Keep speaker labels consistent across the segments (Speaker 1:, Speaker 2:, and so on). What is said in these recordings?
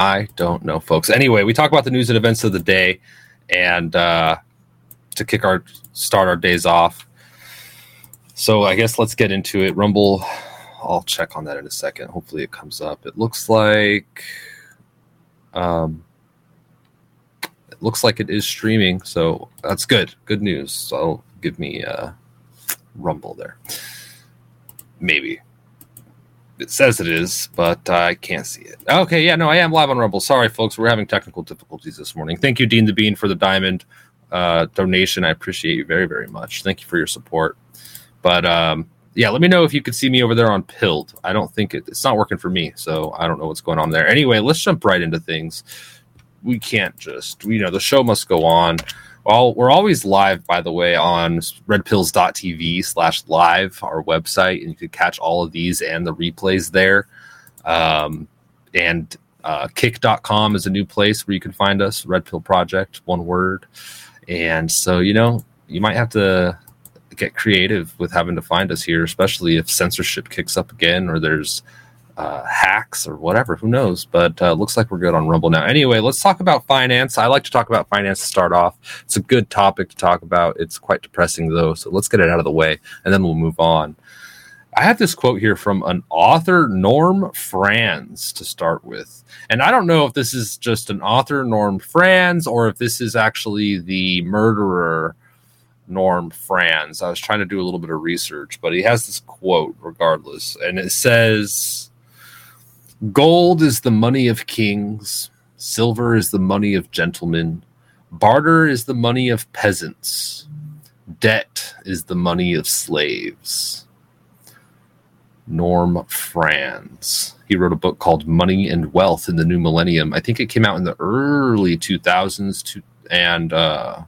Speaker 1: I don't know, folks. Anyway, we talk about the news and events of the day, and uh, to kick our start our days off. So I guess let's get into it. Rumble, I'll check on that in a second. Hopefully it comes up. It looks like, um, it looks like it is streaming, so that's good. Good news. So give me uh, Rumble there. Maybe it says it is, but I can't see it. Okay, yeah, no, I am live on Rumble. Sorry, folks, we're having technical difficulties this morning. Thank you, Dean the Bean, for the diamond uh, donation. I appreciate you very, very much. Thank you for your support. But um, yeah, let me know if you could see me over there on Pilled. I don't think it, it's not working for me, so I don't know what's going on there. Anyway, let's jump right into things. We can't just, you know, the show must go on. Well, we're always live, by the way, on redpills.tv slash live, our website, and you could catch all of these and the replays there. Um, and uh, kick.com is a new place where you can find us, Red Pill Project, one word. And so, you know, you might have to get creative with having to find us here, especially if censorship kicks up again or there's uh, hacks or whatever. Who knows? But uh, looks like we're good on Rumble now. Anyway, let's talk about finance. I like to talk about finance to start off. It's a good topic to talk about. It's quite depressing though, so let's get it out of the way and then we'll move on. I have this quote here from an author, Norm Franz, to start with. And I don't know if this is just an author, Norm Franz, or if this is actually the murderer, Norm Franz. I was trying to do a little bit of research, but he has this quote regardless. And it says, Gold is the money of kings, silver is the money of gentlemen, barter is the money of peasants, debt is the money of slaves. Norm Franz. He wrote a book called Money and Wealth in the New Millennium. I think it came out in the early 2000s to, and uh,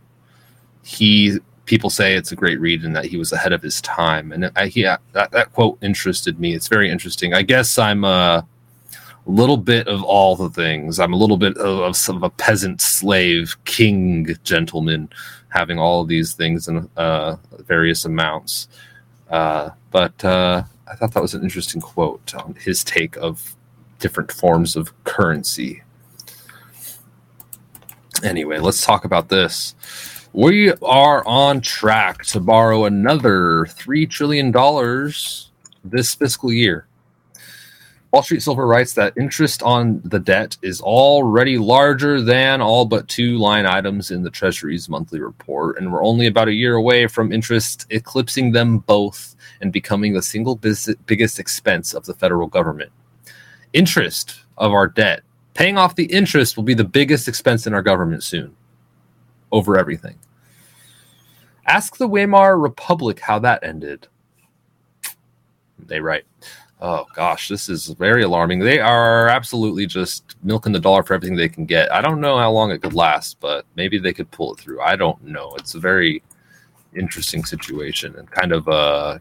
Speaker 1: he people say it's a great read and that he was ahead of his time. And I, yeah, that, that quote interested me. It's very interesting. I guess I'm uh, a little bit of all the things. I'm a little bit of, of of a peasant, slave, king, gentleman, having all these things in uh, various amounts. Uh, but uh, I thought that was an interesting quote on his take of different forms of currency. Anyway, let's talk about this. We are on track to borrow another $3 trillion this fiscal year. Wall Street Silver writes that interest on the debt is already larger than all but two line items in the Treasury's monthly report, and we're only about a year away from interest eclipsing them both and becoming the single biggest expense of the federal government. Interest of our debt, paying off the interest, will be the biggest expense in our government soon, over everything. Ask the Weimar Republic how that ended. They write oh gosh, this is very alarming. They are absolutely just milking the dollar for everything they can get. I don't know how long it could last, but maybe they could pull it through. I don't know. It's a very interesting situation and kind of a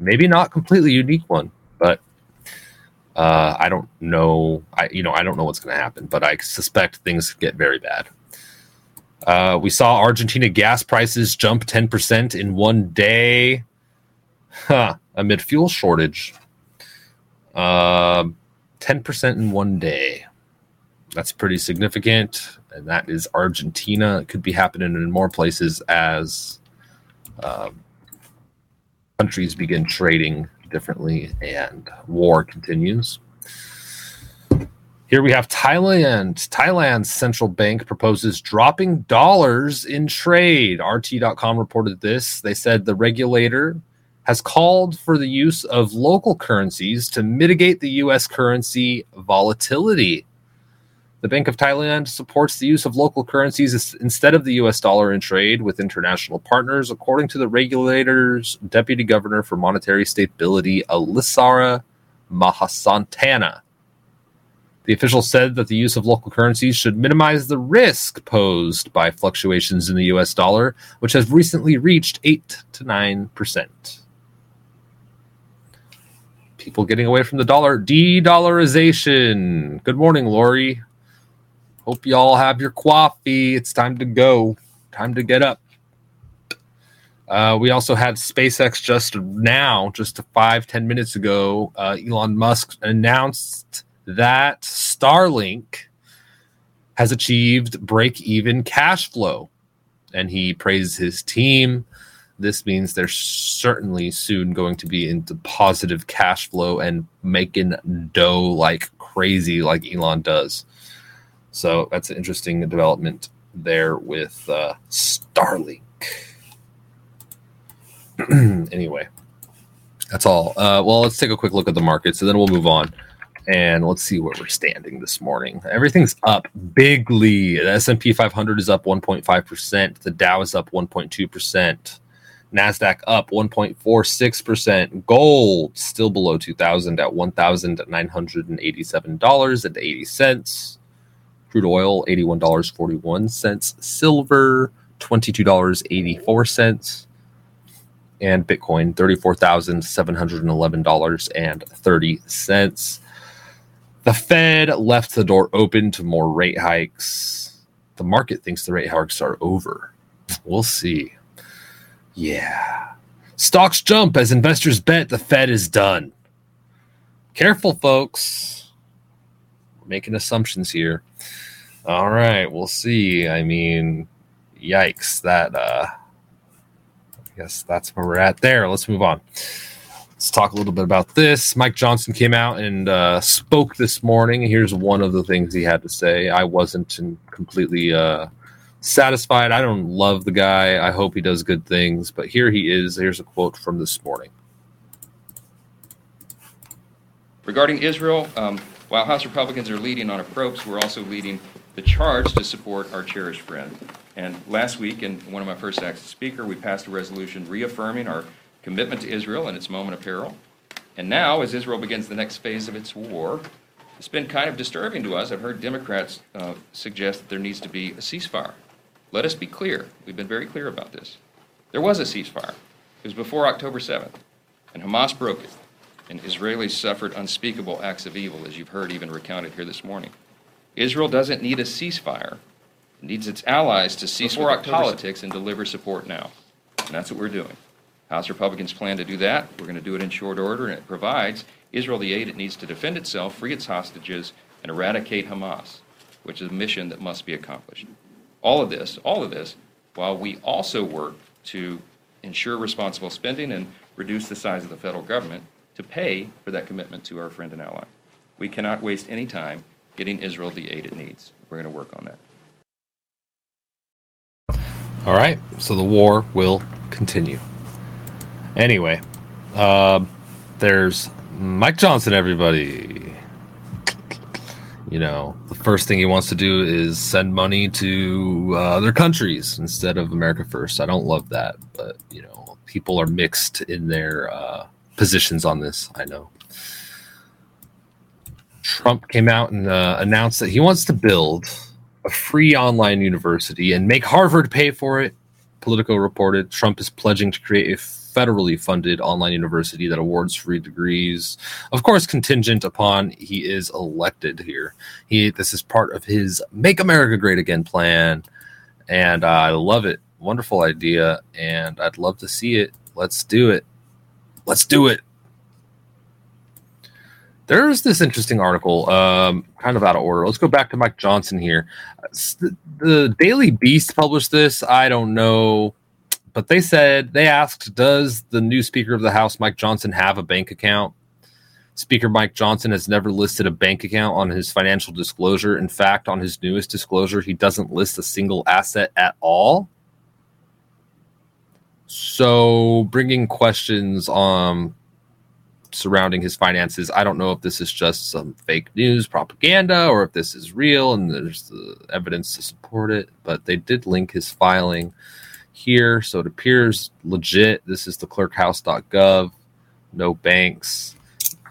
Speaker 1: maybe not completely unique one, but uh, I don't know. I you know I don't know what's going to happen, but I suspect things get very bad. Uh, we saw Argentina gas prices jump 10% in one day huh, amid fuel shortage. Um, 10% in one day. That's pretty significant. And that is Argentina. It could be happening in more places as um, countries begin trading differently and war continues. Here we have Thailand. Thailand's central bank proposes dropping dollars in trade. RT.com reported this. They said the regulator has called for the use of local currencies to mitigate the U.S. currency volatility. The Bank of Thailand supports the use of local currencies instead of the US dollar in trade with international partners, according to the regulator's deputy governor for monetary stability, Alisara Mahasandana. The official said that the use of local currencies should minimize the risk posed by fluctuations in the US dollar, which has recently reached 8 to 9% people getting away from the dollar. De-dollarization. Good morning, Lori. Hope you all have your coffee. It's time to go. Time to get up. Uh, we also had SpaceX just now, just five ten minutes ago. Uh, Elon Musk announced that Starlink has achieved break even cash flow. And he praised his team. This means they're certainly soon going to be into positive cash flow and making dough like crazy, like Elon does. So that's an interesting development there with uh, Starlink. anyway, that's all. Uh, well, let's take a quick look at the markets and then we'll move on and let's see where we're standing this morning. Everything's up bigly. The S&P 500 is up 1.5%. The Dow is up 1.2%. Nasdaq up 1.46%. Gold still below 2000 at $1,987.80. Crude oil $81.41. Silver $22.84 and Bitcoin $34,711.30. The Fed left the door open to more rate hikes. The market thinks the rate hikes are over. We'll see. Yeah. Stocks jump as investors bet the Fed is done. Careful, folks. We're making assumptions here. All right, we'll see. I mean, yikes. That, uh, I guess that's where we're at there. Let's move on. Let's talk a little bit about this. Mike Johnson came out and uh, spoke this morning. Here's one of the things he had to say. I wasn't completely uh, satisfied. I don't love the guy. I hope he does good things. But here he is. Here's a quote from this morning.
Speaker 2: Regarding Israel, um, while House Republicans are leading on approach, we're also leading the charge to support our cherished friend. And last week, in one of my first acts as Speaker, we passed a resolution reaffirming our commitment to Israel in its moment of peril. And now, as Israel begins the next phase of its war, it's been kind of disturbing to us. I've heard Democrats uh, suggest that there needs to be a ceasefire. Let us be clear. We've been very clear about this. There was a ceasefire. It was before October 7th, and Hamas broke it. And Israelis suffered unspeakable acts of evil, as you've heard even recounted here this morning. Israel doesn't need a ceasefire. It needs its allies to cease with politics and deliver support now. And that's what we're doing. House Republicans plan to do that. We're going to do it in short order, and it provides Israel the aid it needs to defend itself, free its hostages, and eradicate Hamas, which is a mission that must be accomplished. All of this, all of this, while we also work to ensure responsible spending and reduce the size of the federal government to pay for that commitment to our friend and ally. We cannot waste any time getting Israel the aid it needs. We're going to work on
Speaker 1: that. All right, so the war will continue. Anyway, uh, there's Mike Johnson, everybody. You know, the first thing he wants to do is send money to uh, other countries instead of America first. I don't love that, but, you know, people are mixed in their uh, positions on this. I know. Trump came out and uh, announced that he wants to build a free online university and make Harvard pay for it. Politico reported Trump is pledging to create a federally funded online university that awards free degrees. Of course, contingent upon he is elected here. He this is part of his "Make America Great Again" plan, and uh, I love it. Wonderful idea, and I'd love to see it. Let's do it. Let's do it. There's this interesting article, um, kind of out of order. Let's go back to Mike Johnson here. The, the Daily Beast published this. I don't know but they said they asked, does the new Speaker of the House, Mike Johnson, have a bank account? Speaker Mike Johnson has never listed a bank account on his financial disclosure. In fact, on his newest disclosure, he doesn't list a single asset at all. So, bringing questions um, surrounding his finances, I don't know if this is just some fake news propaganda or if this is real and there's the evidence to support it. But they did link his filing here. So it appears legit. This is the clerkhouse.gov. No banks.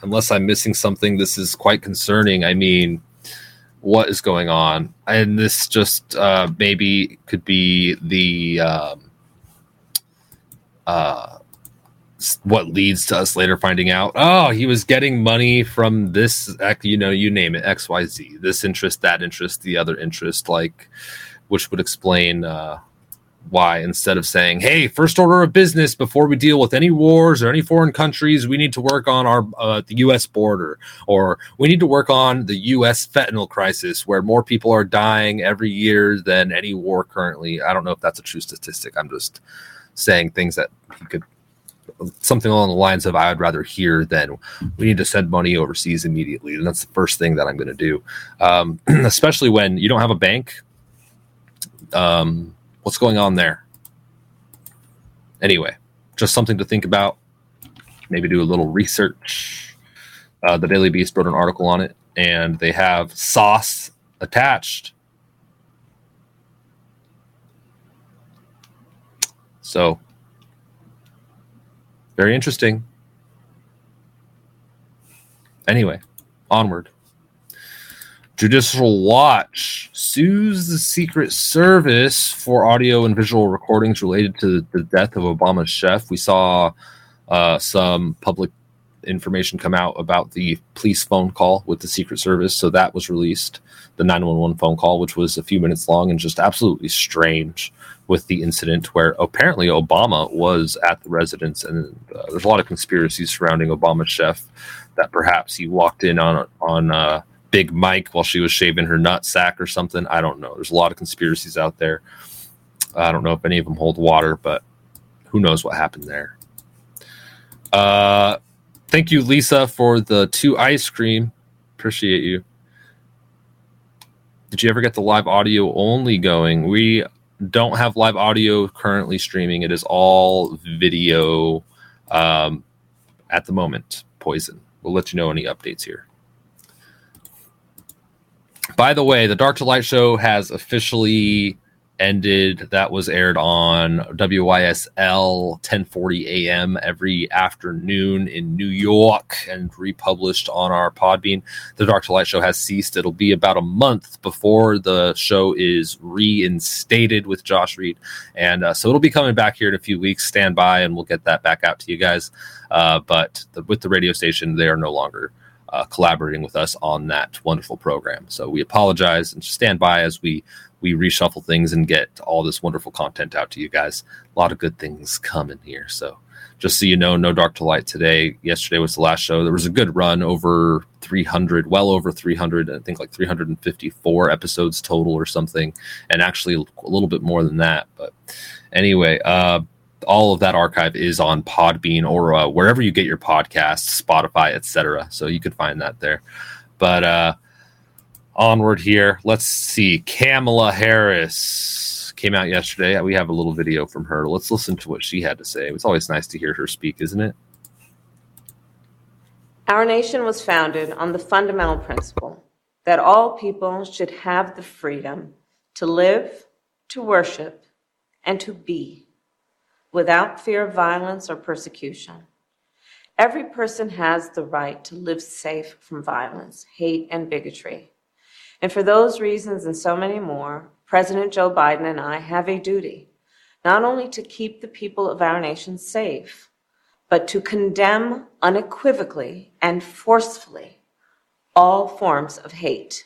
Speaker 1: Unless I'm missing something, this is quite concerning. I mean, what is going on? And this just uh, maybe could be the um, uh, what leads to us later finding out. Oh, he was getting money from this, you know, you name it, X, Y, Z. This interest, that interest, the other interest, like, which would explain uh, why instead of saying, "Hey, first order of business before we deal with any wars or any foreign countries, we need to work on our uh, the U.S. border, or we need to work on the U.S. fentanyl crisis, where more people are dying every year than any war currently." I don't know if that's a true statistic. I'm just saying things that he could something along the lines of I would rather hear than we need to send money overseas immediately. And that's the first thing that I'm going to do, um, especially when you don't have a bank. Um, what's going on there? Anyway, just something to think about. Maybe do a little research. Uh, the Daily Beast wrote an article on it, and they have sauce attached. So very interesting. Anyway, onward. Judicial Watch sues the Secret Service for audio and visual recordings related to the death of Obama's chef. We saw uh, some public information come out about the police phone call with the Secret Service. So that was released, the 911 phone call, which was a few minutes long and just absolutely strange with the incident where apparently Obama was at the residence, and uh, there's a lot of conspiracies surrounding Obama's chef that perhaps he walked in on on uh, Big Mike while she was shaving her nut sack or something. I don't know. There's a lot of conspiracies out there. I don't know if any of them hold water, but who knows what happened there. Uh, thank you, Lisa, for the two ice cream. Appreciate you. Did you ever get the live audio only going? We don't have live audio currently streaming. It is all video um, at the moment. Poison. We'll let you know any updates here. By the way, the Dark to Light show has officially ended. That was aired on WYSL 1040 AM every afternoon in New York and republished on our Podbean. The Dark to Light show has ceased. It'll be about a month before the show is reinstated with Josh Reid. And uh, so it'll be coming back here in a few weeks. Stand by and we'll get that back out to you guys. Uh, but the, with the radio station, they are no longer uh, collaborating with us on that wonderful program. So we apologize and stand by as we we reshuffle things and get all this wonderful content out to you guys. A lot of good things coming here. So just so you know, no dark to light today. Yesterday was the last show. There was a good run over 300, well over 300, I think like 354 episodes total or something, and actually a little bit more than that. But anyway, uh, all of that archive is on Podbean or uh, wherever you get your podcasts, Spotify, etc. So you could find that there. But uh, onward here. Let's see. Kamala Harris came out yesterday. We have a little video from her. Let's listen to what she had to say. It's always nice to hear her speak, isn't it?
Speaker 3: Our nation was founded on the fundamental principle that all people should have the freedom to live, to worship, and to be without fear of violence or persecution. Every person has the right to live safe from violence, hate, and bigotry. And for those reasons and so many more, President Joe Biden and I have a duty not only to keep the people of our nation safe, but to condemn unequivocally and forcefully all forms of hate.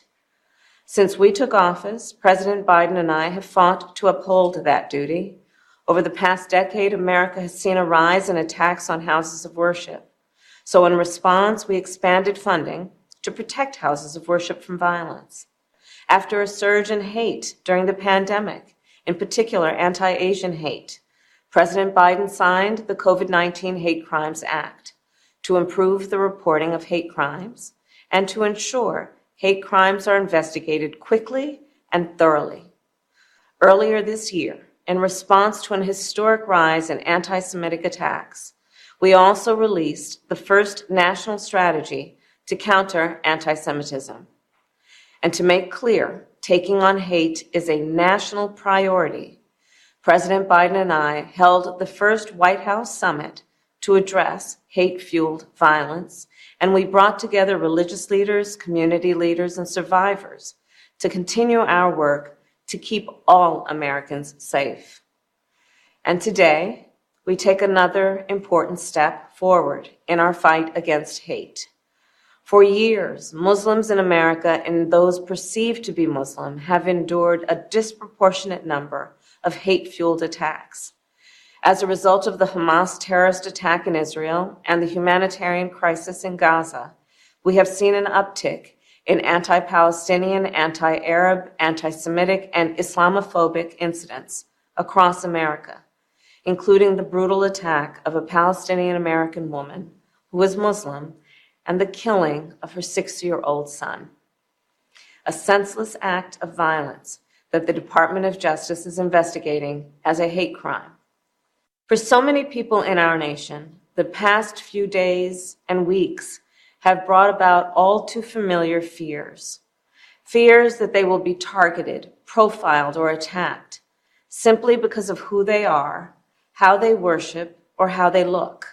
Speaker 3: Since we took office, President Biden and I have fought to uphold that duty. Over the past decade, America has seen a rise in attacks on houses of worship. So, in response, we expanded funding to protect houses of worship from violence. After a surge in hate during the pandemic, in particular anti Asian hate, President Biden signed the COVID 19 Hate Crimes Act to improve the reporting of hate crimes and to ensure hate crimes are investigated quickly and thoroughly. Earlier this year, in response to an historic rise in anti Semitic attacks, we also released the first national strategy to counter anti Semitism. And to make clear, taking on hate is a national priority. President Biden and I held the first White House summit to address hate fueled violence, and we brought together religious leaders, community leaders, and survivors to continue our work to keep all Americans safe. And today, we take another important step forward in our fight against hate. For years, Muslims in America and those perceived to be Muslim have endured a disproportionate number of hate fueled attacks. As a result of the Hamas terrorist attack in Israel and the humanitarian crisis in Gaza, we have seen an uptick in anti Palestinian, anti Arab, anti Semitic, and Islamophobic incidents across America, including the brutal attack of a Palestinian American woman who was Muslim and the killing of her six year old son. A senseless act of violence that the Department of Justice is investigating as a hate crime. For so many people in our nation, the past few days and weeks have brought about all too familiar fears. Fears that they will be targeted, profiled, or attacked simply because of who they are, how they worship, or how they look.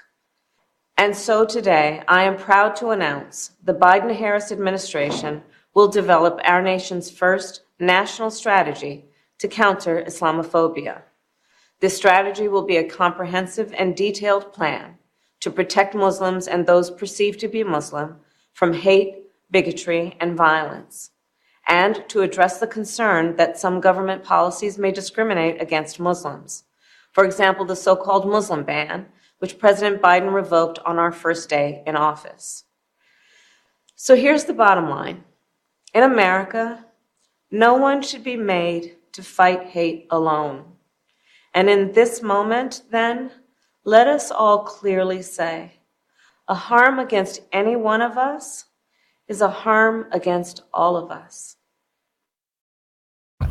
Speaker 3: And so today, I am proud to announce the Biden Harris administration will develop our nation's first national strategy to counter Islamophobia. This strategy will be a comprehensive and detailed plan to protect Muslims and those perceived to be Muslim from hate, bigotry, and violence, and to address the concern that some government policies may discriminate against Muslims. For example, the so called Muslim ban, which President Biden revoked on our first day in office. So here's the bottom line In America, no one should be made to fight hate alone. And in this moment, then, let us all clearly say a harm against any one of us is a harm against all of us.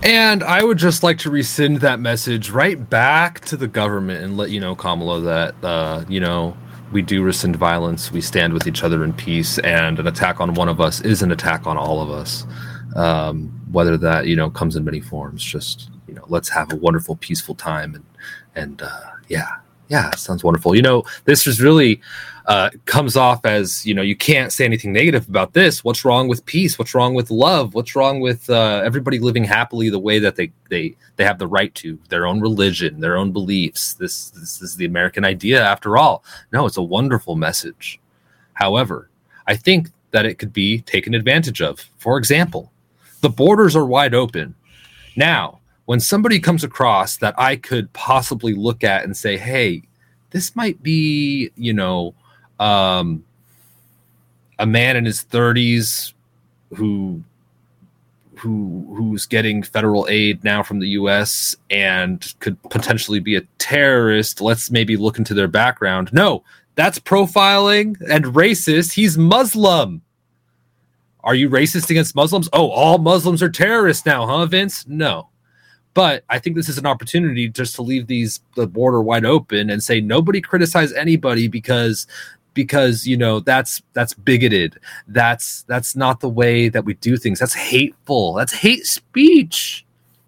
Speaker 1: And I would just like to rescind that message right back to the government and let you know, Kamala, that, uh, you know, we do rescind violence. We stand with each other in peace, and an attack on one of us is an attack on all of us. Um, whether that you know comes in many forms, just you know, let's have a wonderful, peaceful time, and and uh, yeah, yeah, sounds wonderful. You know, this is really uh, comes off as you know you can't say anything negative about this. What's wrong with peace? What's wrong with love? What's wrong with uh, everybody living happily the way that they they they have the right to their own religion, their own beliefs? This this is the American idea after all. No, it's a wonderful message. However, I think that it could be taken advantage of. For example, the borders are wide open now when somebody comes across that I could possibly look at and say, hey, this might be, you know, um, a man in his 30s who who who's getting federal aid now from the US and could potentially be a terrorist. Let's maybe look into their background. No, that's profiling and racist. He's Muslim. Are you racist against Muslims? Oh, all Muslims are terrorists now, huh, Vince? No. But I think this is an opportunity just to leave these the border wide open and say nobody criticize anybody because because you know that's that's bigoted. That's that's not the way that we do things. That's hateful. That's hate speech.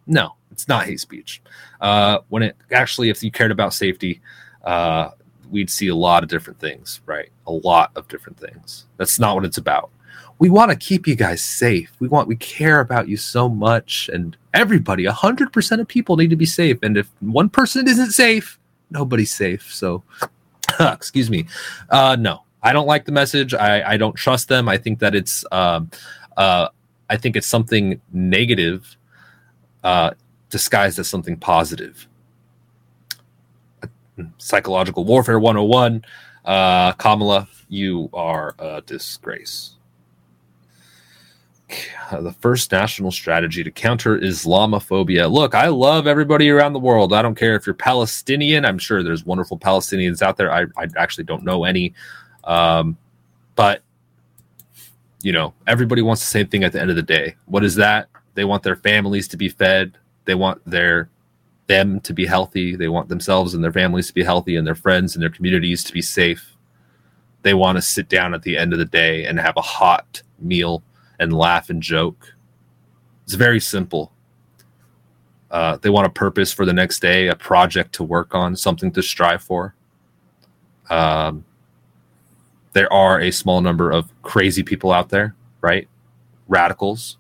Speaker 1: No it's not hate speech. Uh when it actually if you cared about safety uh we'd see a lot of different things right? A lot of different things. That's not what it's about we want to keep you guys safe. We want we care about you so much and everybody, 100% of people need to be safe and if one person isn't safe, nobody's safe. So excuse me. Uh no. I don't like the message. I I don't trust them. I think that it's um uh I think it's something negative uh disguised as something positive. Psychological warfare 101 uh Kamala, you are a disgrace the first national strategy to counter Islamophobia. Look, I love everybody around the world. I don't care if you're Palestinian. I'm sure there's wonderful Palestinians out there. I, I actually don't know any. Um, but, you know, everybody wants the same thing at the end of the day. What is that? They want their families to be fed. They want their them to be healthy. They want themselves and their families to be healthy and their friends and their communities to be safe. They want to sit down at the end of the day and have a hot meal and laugh and joke. It's very simple. Uh, they want a purpose for the next day, a project to work on, something to strive for. Um, there are a small number of crazy people out there, right? Radicals,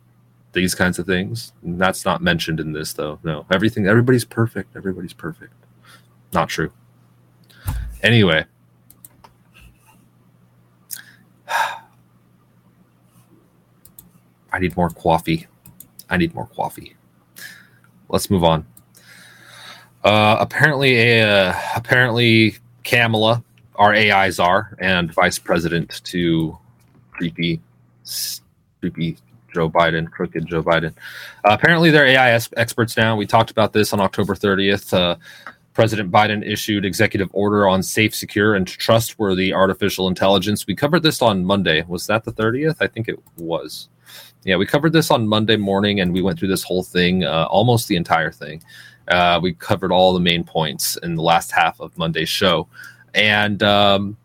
Speaker 1: these kinds of things. And that's not mentioned in this, though. No, everything, everybody's perfect. Everybody's perfect. Not true. Anyway, I need more coffee. I need more coffee. Let's move on. Uh, apparently, uh, apparently, Kamala, our AI czar and vice president to creepy, creepy Joe Biden, crooked Joe Biden. Uh, apparently, they're AI experts now. We talked about this on October 30th. Uh, President Biden issued executive order on safe, secure, and trustworthy artificial intelligence. We covered this on Monday. Was that the 30th? I think it was. Yeah, we covered this on Monday morning and we went through this whole thing, uh, almost the entire thing. Uh, we covered all the main points in the last half of Monday's show. And um,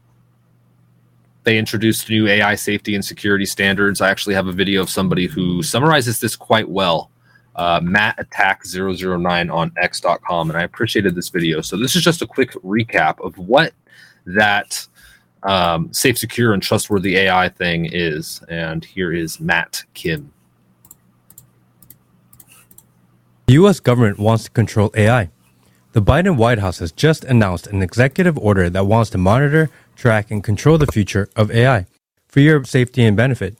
Speaker 1: they introduced new AI safety and security standards. I actually have a video of somebody who summarizes this quite well uh, Matt Attack 009 on X.com, and I appreciated this video. So this is just a quick recap of what that um, safe, secure, and trustworthy AI thing is. And here is Matt Kim.
Speaker 4: The U.S. government wants to control AI. The Biden White House has just announced an executive order that wants to monitor, track, and control the future of AI for your safety and benefit.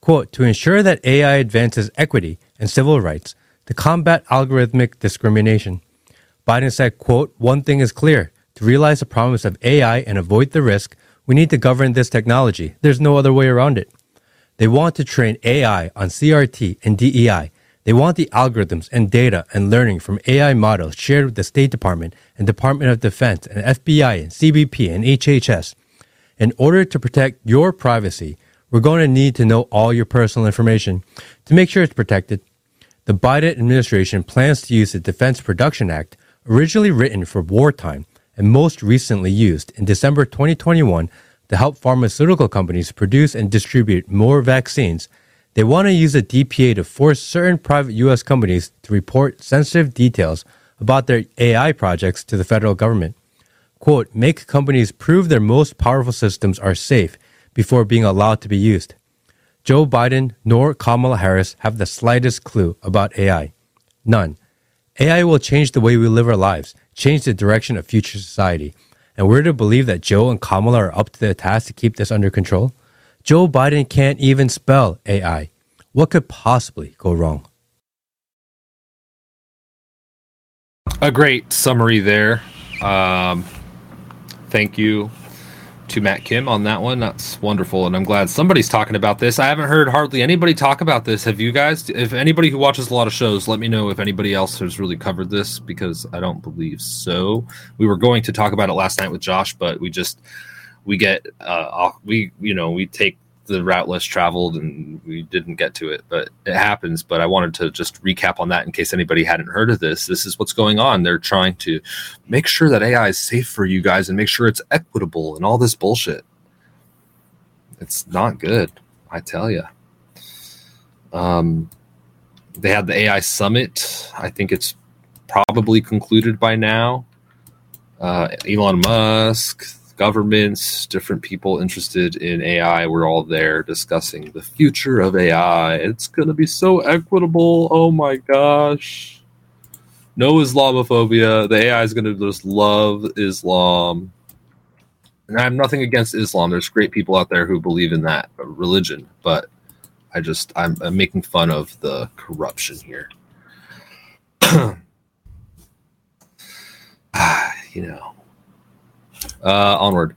Speaker 4: Quote, to ensure that AI advances equity and civil rights, to combat algorithmic discrimination. Biden said, quote, one thing is clear. To realize the promise of AI and avoid the risk, we need to govern this technology. There's no other way around it. They want to train AI on CRT and DEI. They want the algorithms and data and learning from AI models shared with the State Department and Department of Defense and FBI and CBP and HHS. In order to protect your privacy, we're going to need to know all your personal information. To make sure it's protected, the Biden administration plans to use the Defense Production Act, originally written for wartime and most recently used in December 2021 to help pharmaceutical companies produce and distribute more vaccines. They want to use the DPA to force certain private U.S. companies to report sensitive details about their AI projects to the federal government. Quote, make companies prove their most powerful systems are safe before being allowed to be used. Joe Biden nor Kamala Harris have the slightest clue about AI. None. AI will change the way we live our lives, change the direction of future society. And we're to believe that Joe and Kamala are up to the task to keep this under control? Joe Biden can't even spell AI. What could possibly go wrong?
Speaker 1: A great summary there. Um, thank you to Matt Kim on that one. That's wonderful, and I'm glad somebody's talking about this. I haven't heard hardly anybody talk about this. Have you guys? If anybody who watches a lot of shows, let me know if anybody else has really covered this because I don't believe so. We were going to talk about it last night with Josh, but we just we get uh we you know we take the route less traveled and we didn't get to it, but it happens. But I wanted to just recap on that in case anybody hadn't heard of this. This is what's going on. They're trying to make sure that AI is safe for you guys and make sure it's equitable and all this bullshit. It's not good, I tell you. Um, they had the AI summit. I think it's probably concluded by now. Uh, Elon Musk, governments, different people interested in AI. We're all there discussing the future of AI. It's going to be so equitable. Oh my gosh. No Islamophobia. The AI is going to just love Islam. And I have nothing against Islam. There's great people out there who believe in that uh, religion, but I just I'm, I'm making fun of the corruption here. Ah, you know, uh, onward.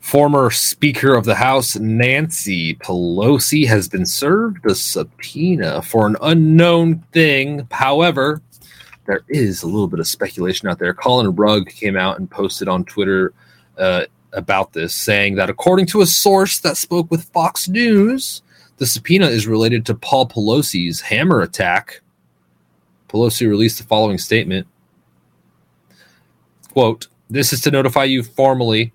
Speaker 1: Former Speaker of the House Nancy Pelosi has been served a subpoena for an unknown thing. However, there is a little bit of speculation out there. Collin Rugg came out and posted on Twitter uh, about this, saying that according to a source that spoke with Fox News, the subpoena is related to Paul Pelosi's hammer attack. Pelosi released the following statement quote this is to notify you formally,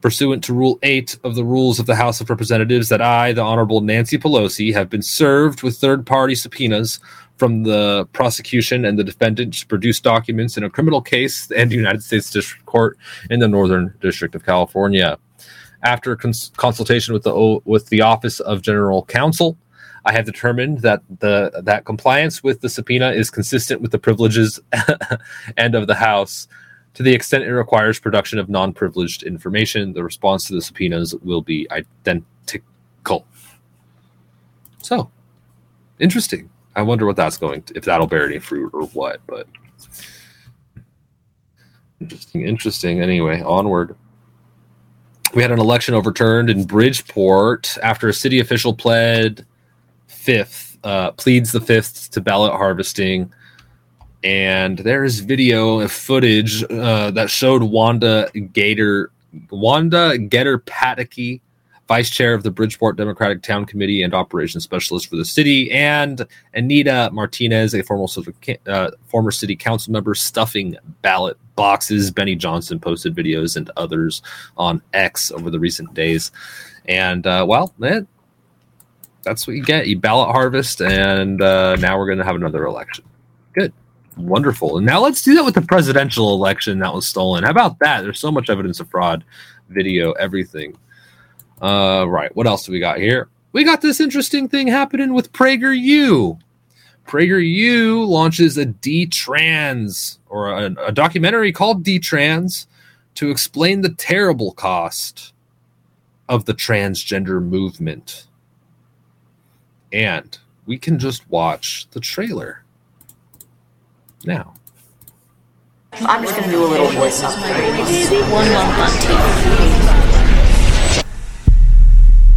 Speaker 1: pursuant to Rule 8 of the Rules of the House of Representatives, that I, the Honorable Nancy Pelosi, have been served with third party subpoenas from the prosecution and the defendant to produce documents in a criminal case and the United States District Court in the Northern District of California. After cons- consultation with the with the Office of General Counsel, I have determined that the that compliance with the subpoena is consistent with the privileges and of the House to the extent it requires production of non privileged information, the response to the subpoenas will be identical. So, interesting. I wonder what that's going to, if that'll bear any fruit or what. But Interesting, interesting. Anyway, onward. We had an election overturned in Bridgeport after a city official pled fifth, uh, pleads the fifth to ballot harvesting. And there's video footage uh, that showed Wanda Gator, Wanda Geter Pataky, vice chair of the Bridgeport Democratic Town Committee and operations specialist for the city, and Anita Martinez, a former uh, former city council member, stuffing ballot boxes. Benny Johnson posted videos and others on X over the recent days, and uh, well, man, that's what you get. You ballot harvest, and uh, now we're going to have another election. Good. Wonderful. And now let's do that with the presidential election that was stolen. How about that? There's so much evidence of fraud, video, everything. Uh, right. What else do we got here? We got this interesting thing happening with PragerU. PragerU launches a D-Trans or a, a documentary called D-Trans to explain the terrible cost of the transgender movement. And we can just watch the trailer now.
Speaker 5: I'm just going to do a little voice up.
Speaker 6: One month on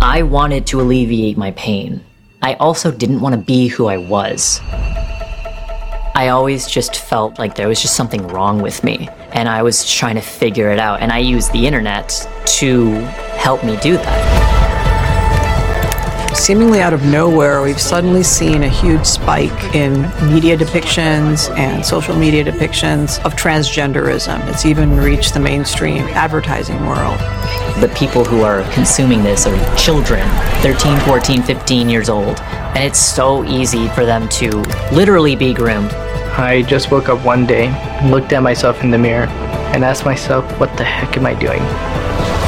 Speaker 5: I wanted to alleviate my pain. I also didn't want to be who I was. I always just felt like there was just something wrong with me, and I was trying to figure it out, and I used the internet to help me do that
Speaker 7: seemingly out of nowhere, we've suddenly seen a huge spike in media depictions and social media depictions of transgenderism. It's even reached the mainstream advertising world.
Speaker 5: The people who are consuming this are children, 13, 14, 15 years old, and it's so easy for them to literally be groomed.
Speaker 8: I just woke up one day, looked at myself in the mirror, and asked myself, what the heck am I doing?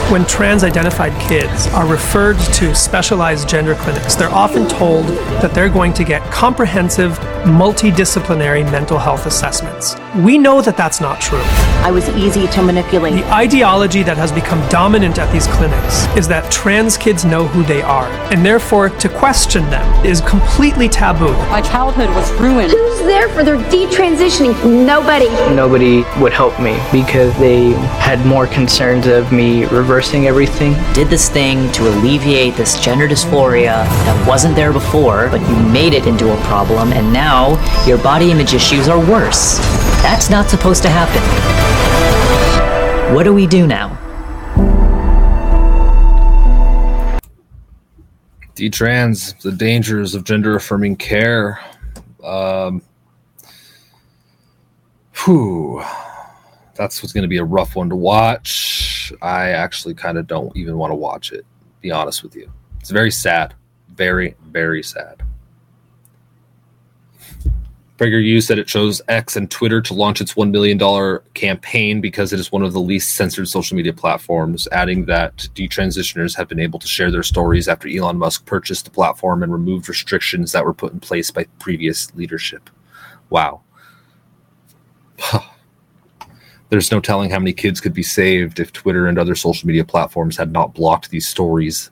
Speaker 9: When trans identified kids are referred to specialized gender clinics, they're often told that they're going to get comprehensive, multidisciplinary mental health assessments. We know that that's not true.
Speaker 10: I was easy to manipulate.
Speaker 9: The ideology that has become dominant at these clinics is that trans kids know who they are, and therefore to question them is completely taboo.
Speaker 11: My childhood was ruined.
Speaker 12: Who's there for their detransitioning? Nobody.
Speaker 8: Nobody would help me because they had more concerns of me reversing reversing everything.
Speaker 5: Did this thing to alleviate this gender dysphoria that wasn't there before, but you made it into a problem, and now your body image issues are worse. That's not supposed to happen. What do we do now?
Speaker 1: D-trans, the dangers of gender affirming care. Um, whew that's what's going to be a rough one to watch. I actually kind of don't even want to watch it. Be honest with you, it's very sad, very very sad. PragerU said it chose X and Twitter to launch its $1 million campaign because it is one of the least censored social media platforms, adding that detransitioners have been able to share their stories after Elon Musk purchased the platform and removed restrictions that were put in place by previous leadership. Wow. There's no telling how many kids could be saved if Twitter and other social media platforms had not blocked these stories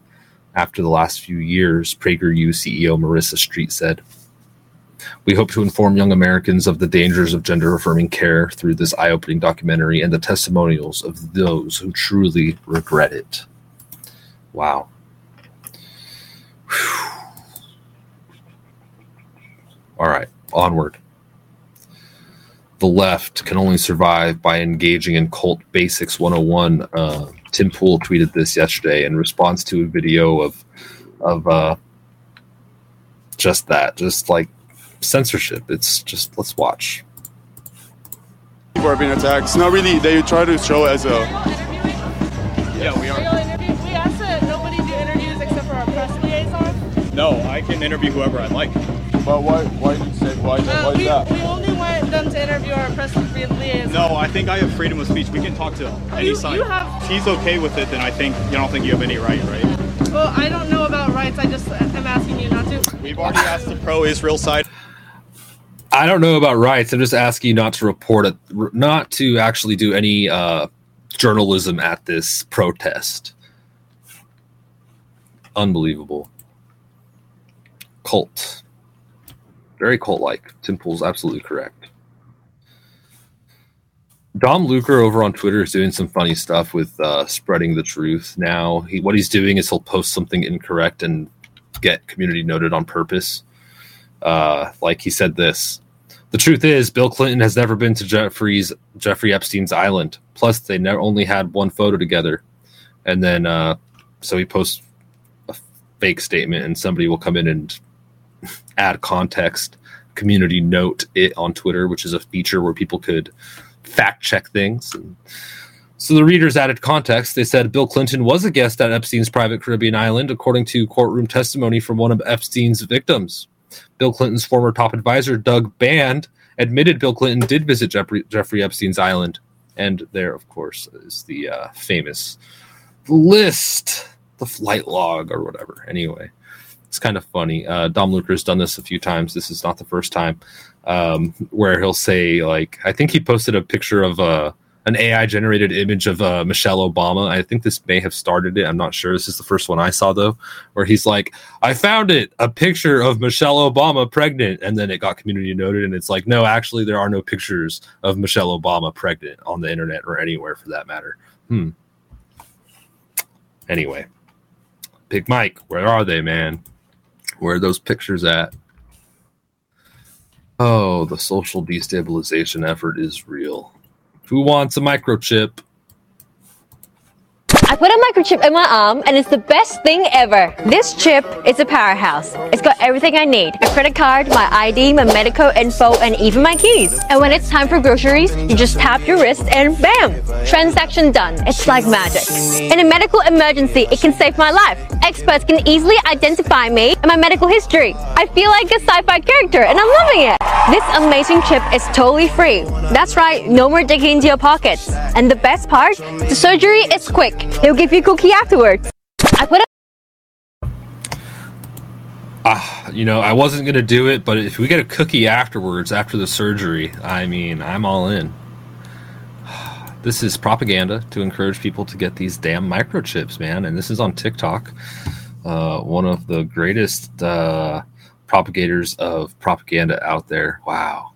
Speaker 1: after the last few years, PragerU CEO Marissa Streit said. We hope to inform young Americans of the dangers of gender affirming care through this eye opening documentary and the testimonials of those who truly regret it. Wow. Whew. All right, onward the left can only survive by engaging in cult basics 101 uh, tim pool tweeted this yesterday in response to a video of of uh, just that just like censorship. It's just let's watch.
Speaker 13: People are being attacked. It's not really they try to show as a
Speaker 14: yeah we are. We asked that nobody do interviews except for our press liaison.
Speaker 15: No i can interview whoever i like.
Speaker 13: But why why did you say why, uh, why
Speaker 14: we,
Speaker 13: that
Speaker 14: we want to interview our press liaison.
Speaker 15: No, I think I have freedom of speech. We can talk to any
Speaker 14: you,
Speaker 15: side.
Speaker 14: You have...
Speaker 15: If he's okay with it, then I think you don't think you have any right, right?
Speaker 14: Well, I don't know about rights. I just am asking you not to.
Speaker 15: We've already asked the pro-Israel side.
Speaker 1: I don't know about rights. I'm just asking you not to report it, not to actually do any uh, journalism at this protest. Unbelievable. Cult. Very cult like. Tim Pool's absolutely correct. Dom Lucre over on Twitter is doing some funny stuff with uh, spreading the truth. Now, he, what he's doing is he'll post something incorrect and get community noted on purpose. Uh, like he said this: the truth is, Bill Clinton has never been to Jeffrey's Jeffrey Epstein's island. Plus, they never only had one photo together. And then, uh, so he posts a fake statement, and somebody will come in and add context, community note it on Twitter, which is a feature where people could fact check things. And so the readers added context. They said Bill Clinton was a guest at Epstein's private Caribbean island, according to courtroom testimony from one of Epstein's victims. Bill Clinton's former top advisor, Doug Band, admitted Bill Clinton did visit Jeffrey, Jeffrey Epstein's island. And there, of course, is the uh, famous list, the flight log or whatever. Anyway, it's kind of funny. Uh, Dom Lucre's done this a few times. This is not the first time um, where he'll say, like, I think he posted a picture of uh, an AI generated image of uh, Michelle Obama. I think this may have started it. I'm not sure. This is the first one I saw, though, where he's like, I found it, a picture of Michelle Obama pregnant. And then it got community noted. And it's like, no, actually, there are no pictures of Michelle Obama pregnant on the internet or anywhere for that matter. Hmm. Anyway, Big Mike, where are they, man? Where are those pictures at? Oh, the social destabilization effort is real. Who wants a microchip?
Speaker 11: I put a microchip in my arm and it's the best thing ever. This chip is a powerhouse. It's got everything I need. A credit card, my ID, my medical info, and even my keys. And when it's time for groceries, you just tap your wrist and bam! Transaction done. It's like magic. In a medical emergency, it can save my life. Experts can easily identify me and my medical history. I feel like a sci-fi character and I'm loving it. This amazing chip is totally free. That's right, no more digging into your pockets. And the best part, the surgery is quick. They'll give you cookie afterwards. I put a
Speaker 1: Ah, you know, I wasn't gonna do it, but if we get a cookie afterwards, after the surgery, I mean, I'm all in. This is propaganda to encourage people to get these damn microchips, man. And this is on TikTok. Uh, one of the greatest uh, propagators of propaganda out there. Wow.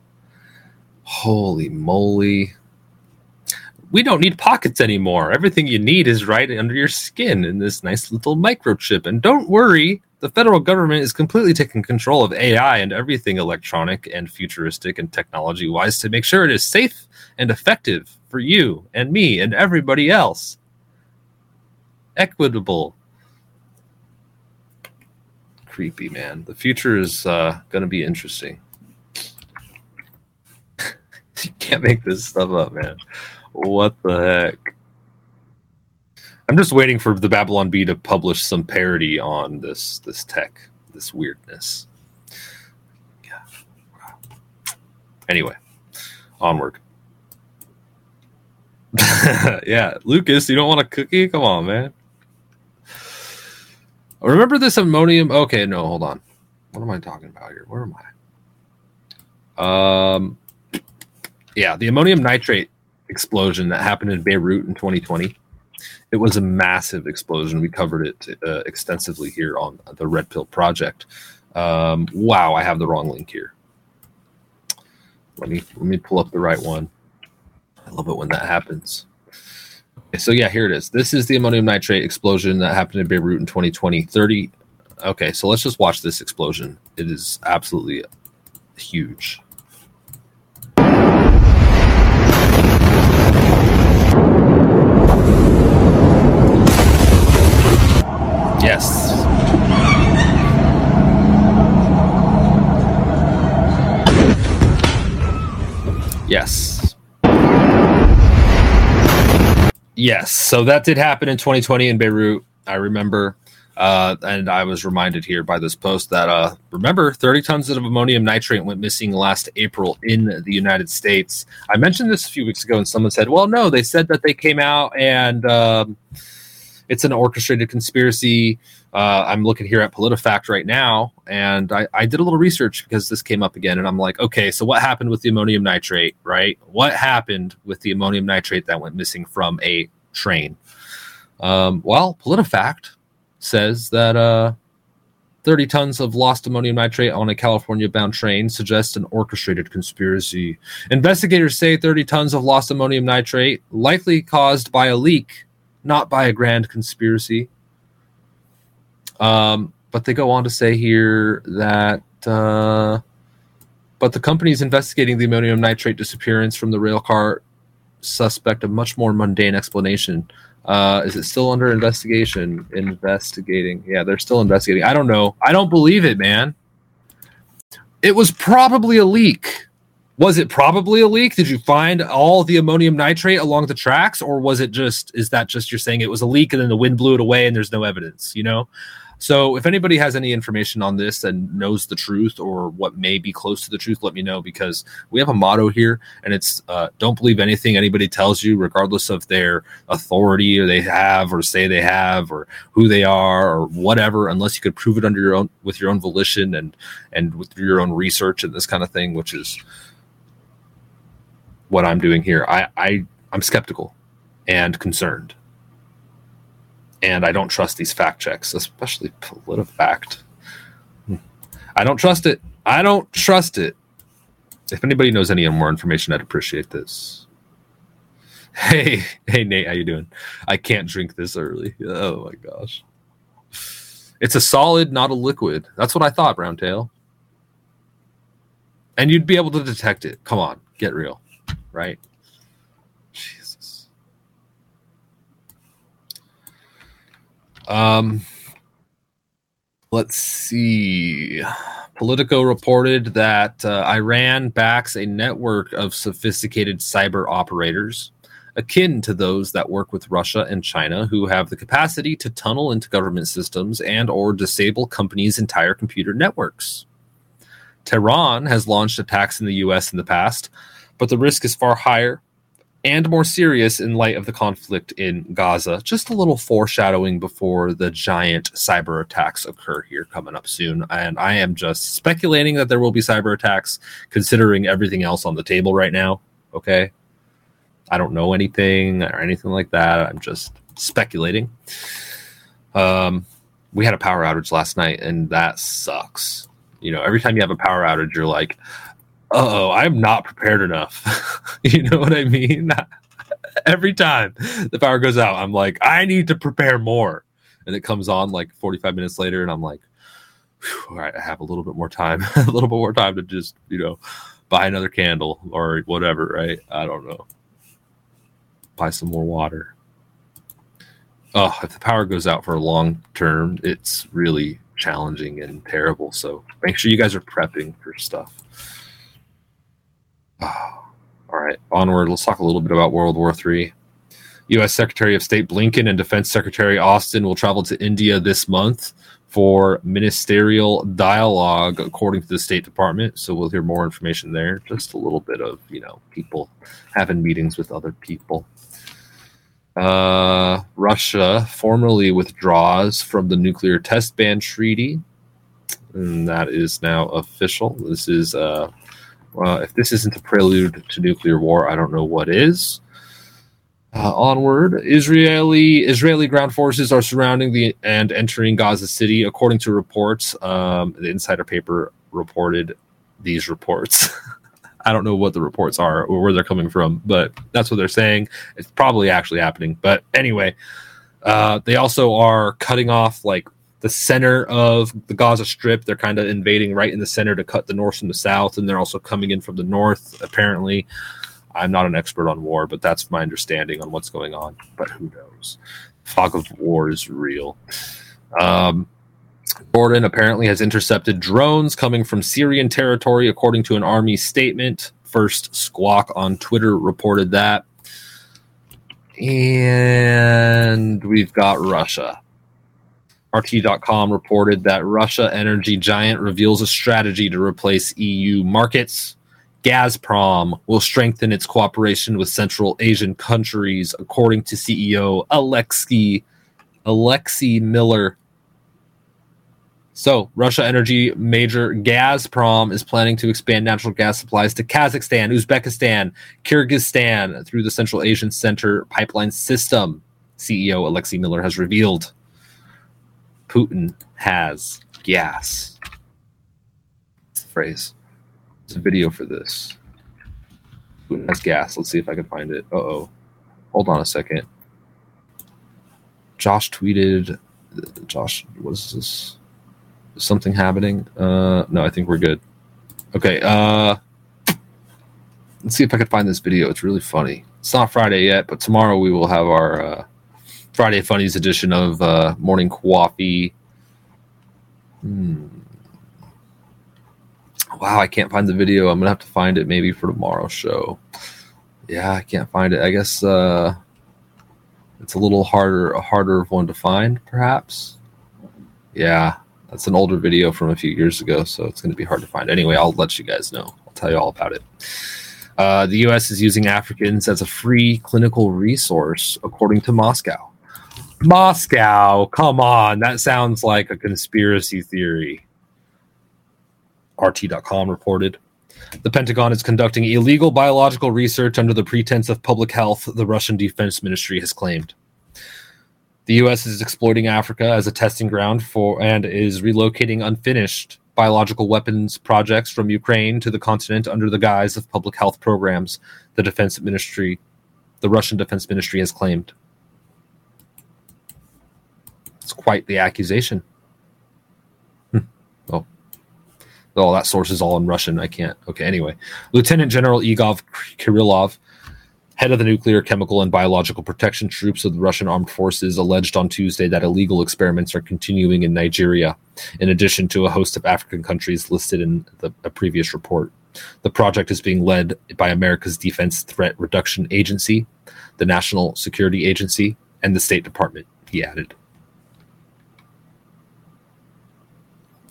Speaker 1: Holy moly. We don't need pockets anymore. Everything you need is right under your skin in this nice little microchip. And don't worry, the federal government is completely taking control of AI and everything electronic and futuristic and technology wise to make sure it is safe and effective for you and me and everybody else. Equitable. Creepy, man. The future is uh, going to be interesting. you can't make this stuff up, man. What the heck? I'm just waiting for the Babylon Bee to publish some parody on this this tech, this weirdness. Yeah. Anyway, onward. yeah, Lucas, you don't want a cookie? Come on, man. Remember this ammonium? Okay, no, hold on. What am I talking about here? Where am I? Um, yeah, the ammonium nitrate explosion that happened in Beirut in 2020. It was a massive explosion. We covered it uh, extensively here on the Redpill Project. Um, wow, I have the wrong link here. Let me let me pull up the right one. I love it when that happens. Okay, so yeah, here it is. This is the ammonium nitrate explosion that happened in Beirut in 2020. 30. Okay, so let's just watch this explosion. It is absolutely huge. Yes. Yes. Yes. So that did happen in 2020 in Beirut. I remember. Uh, and I was reminded here by this post that uh, remember 30 tons of ammonium nitrate went missing last April in the United States. I mentioned this a few weeks ago, and someone said, "Well, no, they said that they came out and um, it's an orchestrated conspiracy." Uh, I'm looking here at PolitiFact right now, and I, I did a little research because this came up again, and I'm like, okay, so what happened with the ammonium nitrate, right? What happened with the ammonium nitrate that went missing from a train? Um, well, PolitiFact says that uh, 30 tons of lost ammonium nitrate on a California bound train suggests an orchestrated conspiracy. Investigators say 30 tons of lost ammonium nitrate likely caused by a leak, not by a grand conspiracy. Um, but they go on to say here that, uh, but the company is investigating the ammonium nitrate disappearance from the rail car suspect a much more mundane explanation. Uh, is it still under investigation? Investigating. Yeah, they're still investigating. I don't know. I don't believe it, man. It was probably a leak. Was it probably a leak? Did you find all the ammonium nitrate along the tracks, or was it just? Is that just you're saying it was a leak and then the wind blew it away and there's no evidence? You know. So if anybody has any information on this and knows the truth or what may be close to the truth, let me know because we have a motto here and it's uh, don't believe anything anybody tells you, regardless of their authority or they have or say they have or who they are or whatever, unless you could prove it under your own with your own volition and and with your own research and this kind of thing, which is what I'm doing here. I, I I'm skeptical and concerned and I don't trust these fact checks, especially PolitiFact. I don't trust it. I don't trust it. If anybody knows any more information, I'd appreciate this. Hey, hey Nate, how you doing? I can't drink this early. Oh my gosh. It's a solid, not a liquid. That's what I thought, Browntail. And you'd be able to detect it. Come on, get real, right? Jesus. Um, let's see. Politico reported that uh, Iran backs a network of sophisticated cyber operators akin to those that work with Russia and China who have the capacity to tunnel into government systems and or disable companies' entire computer networks. Tehran has launched attacks in the US in the past, but the risk is far higher and more serious in light of the conflict in Gaza. Just a little foreshadowing before the giant cyber attacks occur here coming up soon. And I am just speculating that there will be cyber attacks, considering everything else on the table right now. Okay. I don't know anything or anything like that. I'm just speculating. Um, we had a power outage last night, and that sucks. You know, every time you have a power outage, you're like, oh, I'm not prepared enough. you know what I mean? Every time the power goes out, I'm like, I need to prepare more. And it comes on like 45 minutes later, and I'm like, all right, I have a little bit more time, a little bit more time to just, you know, buy another candle or whatever, right? I don't know. Buy some more water. Oh, if the power goes out for a long term, it's really challenging and terrible. So make sure you guys are prepping for stuff. All right, onward. Let's talk a little bit about World War III. U.S. Secretary of State Blinken and Defense Secretary Austin will travel to India this month for ministerial dialogue, according to the State Department. So we'll hear more information there. Just a little bit of you know people having meetings with other people. Uh, Russia formally withdraws from the nuclear test ban treaty, and that is now official. This is uh, uh, if this isn't a prelude to nuclear war, I don't know what is. Uh, onward, Israeli Israeli ground forces are surrounding the and entering Gaza City, according to reports. Um, the Insider paper reported these reports. I don't know what the reports are or where they're coming from, but that's what they're saying. It's probably actually happening. But anyway, uh, they also are cutting off like the center of the Gaza Strip. They're kind of invading right in the center to cut the north from the south, and they're also coming in from the north. Apparently, I'm not an expert on war, but that's my understanding on what's going on. But who knows? Fog of war is real. Um, Jordan apparently has intercepted drones coming from Syrian territory, according to an army statement. First Squawk on Twitter reported that. And we've got Russia. RT.com reported that Russia energy giant reveals a strategy to replace EU markets. Gazprom will strengthen its cooperation with Central Asian countries, according to CEO Alexei Alexei Miller. So, Russia energy major Gazprom is planning to expand natural gas supplies to Kazakhstan, Uzbekistan, Kyrgyzstan through the Central Asian Center pipeline system. CEO Alexei Miller has revealed. Putin has gas. Phrase. There's a video for this. Putin has gas. Let's see if I can find it. Uh oh. Hold on a second. Josh tweeted. Josh, what is this? Is something happening? Uh, no, I think we're good. Okay. Uh, let's see if I can find this video. It's really funny. It's not Friday yet, but tomorrow we will have our uh, Friday Funnies edition of uh, Morning Qoffee. Hmm. Wow, I can't find the video. I'm gonna have to find it maybe for tomorrow's show. Yeah, I can't find it. I guess uh, it's a little harder, a harder one to find, perhaps. Yeah, that's an older video from a few years ago, so it's going to be hard to find. Anyway, I'll let you guys know. I'll tell you all about it. Uh, the U.S. is using Africans as a free clinical resource, according to Moscow. Moscow, come on, that sounds like a conspiracy theory. RT.com reported. The Pentagon is conducting illegal biological research under the pretense of public health, the Russian Defense Ministry has claimed. The U.S. is exploiting Africa as a testing ground for and is relocating unfinished biological weapons projects from Ukraine to the continent under the guise of public health programs, the Defense Ministry, the Russian Defense Ministry has claimed. It's quite the accusation. Hmm. Oh. Oh, that source is all in Russian. I can't. Okay, anyway. Lieutenant General Igor Kirillov head of the Nuclear, Chemical, and Biological Protection Troops of the Russian Armed Forces, alleged on Tuesday that illegal experiments are continuing in Nigeria, in addition to a host of African countries listed in the, a previous report. The project is being led by America's Defense Threat Reduction Agency, the National Security Agency, and the State Department, he added.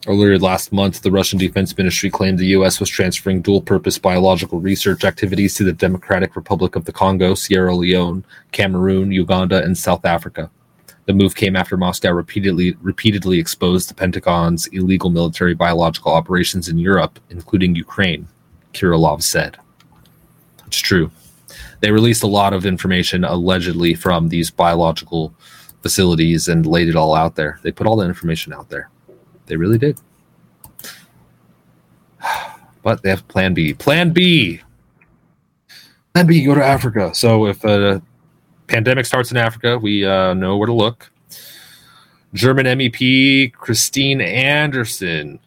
Speaker 1: Earlier last month, the Russian Defense Ministry claimed the U.S. was transferring dual purpose biological research activities to the Democratic Republic of the Congo, Sierra Leone, Cameroon, Uganda, and South Africa. The move came after Moscow repeatedly repeatedly exposed the Pentagon's illegal military biological operations in Europe, including Ukraine, Kirillov said. It's true. They released a lot of information allegedly from these biological facilities and laid it all out there. They put all the information out there. They really did. But they have plan B. Plan B. Plan B, go to Africa. So if a pandemic starts in Africa, we uh, know where to look. German MEP Christine Anderson.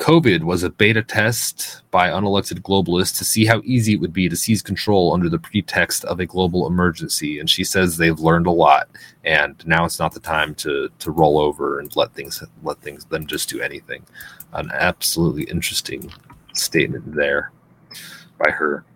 Speaker 1: COVID was a beta test by unelected globalists to see how easy it would be to seize control under the pretext of a global emergency. And she says they've learned a lot, and now it's not the time to to roll over and let things let things them just do anything. An absolutely interesting statement there by her.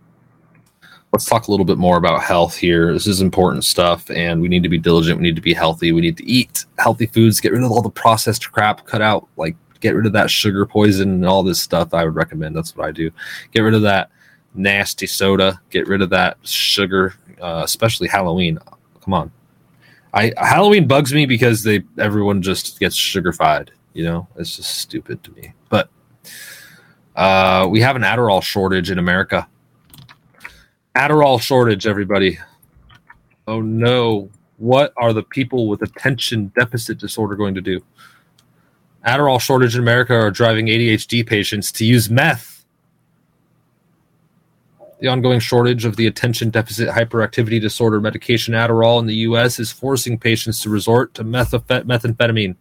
Speaker 1: Let's talk a little bit more about health here. This is important stuff, and we need to be diligent. We need to be healthy. We need to eat healthy foods, get rid of all the processed crap, cut out like get rid of that sugar poison and all this stuff. I would recommend. That's what I do. Get rid of that nasty soda. Get rid of that sugar, uh, especially Halloween. Come on, I Halloween bugs me because they everyone just gets sugarfied. You know, it's just stupid to me. But uh, we have an Adderall shortage in America. Adderall shortage, everybody. Oh no. What are the people with attention deficit disorder going to do? Adderall shortage in America are driving ADHD patients to use meth. The ongoing shortage of the attention deficit hyperactivity disorder medication Adderall in the U.S. is forcing patients to resort to methamphetamine,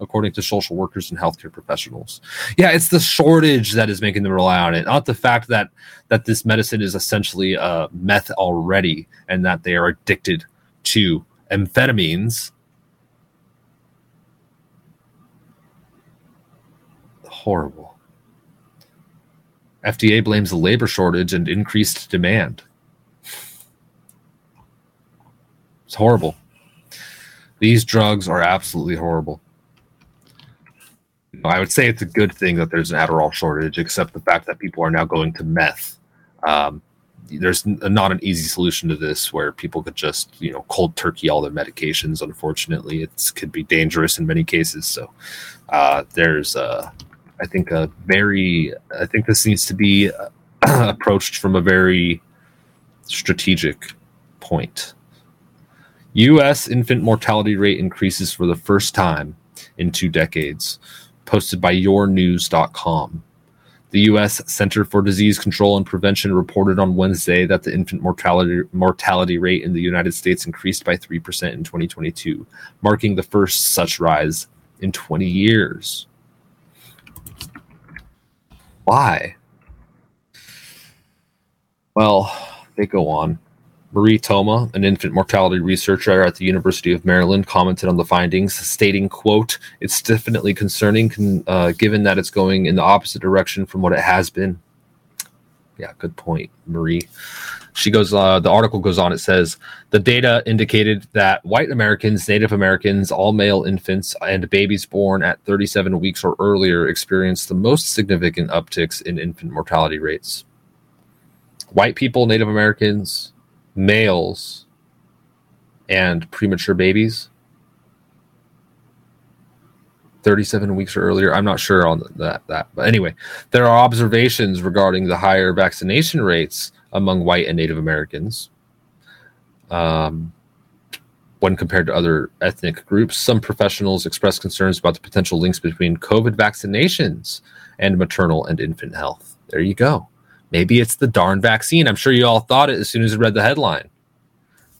Speaker 1: according to social workers and healthcare professionals. Yeah, it's the shortage that is making them rely on it, not the fact that that this medicine is essentially uh, meth already and that they are addicted to amphetamines horrible. FDA blames the labor shortage and increased demand. It's horrible. These drugs are absolutely horrible. I would say it's a good thing that there's an Adderall shortage, except the fact that people are now going to meth. Um, there's not an easy solution to this where people could just you know cold turkey all their medications unfortunately it could be dangerous in many cases so uh, there's uh, I think a very I think this needs to be uh, approached from a very strategic point. U.S. infant mortality rate increases for the first time in two decades. posted by yournews.com. The U.S. Center for Disease Control and Prevention reported on Wednesday that the infant mortality mortality rate in the United States increased by 3% in 2022, marking the first such rise in 20 years. Why? Well, they go on. Marie Thoma, an infant mortality researcher at the University of Maryland, commented on the findings, stating, quote, it's definitely concerning uh, given that it's going in the opposite direction from what it has been. Yeah, good point, Marie. She goes, uh, the article goes on, it says, the data indicated that white Americans, Native Americans, all male infants, and babies born at 37 weeks or earlier experienced the most significant upticks in infant mortality rates. White people, Native Americans, males and premature babies 37 weeks or earlier i'm not sure on that that but anyway there are observations regarding the higher vaccination rates among white and native americans um, when compared to other ethnic groups some professionals express concerns about the potential links between covid vaccinations and maternal and infant health there you go Maybe it's the darn vaccine. I'm sure you all thought it as soon as you read the headline.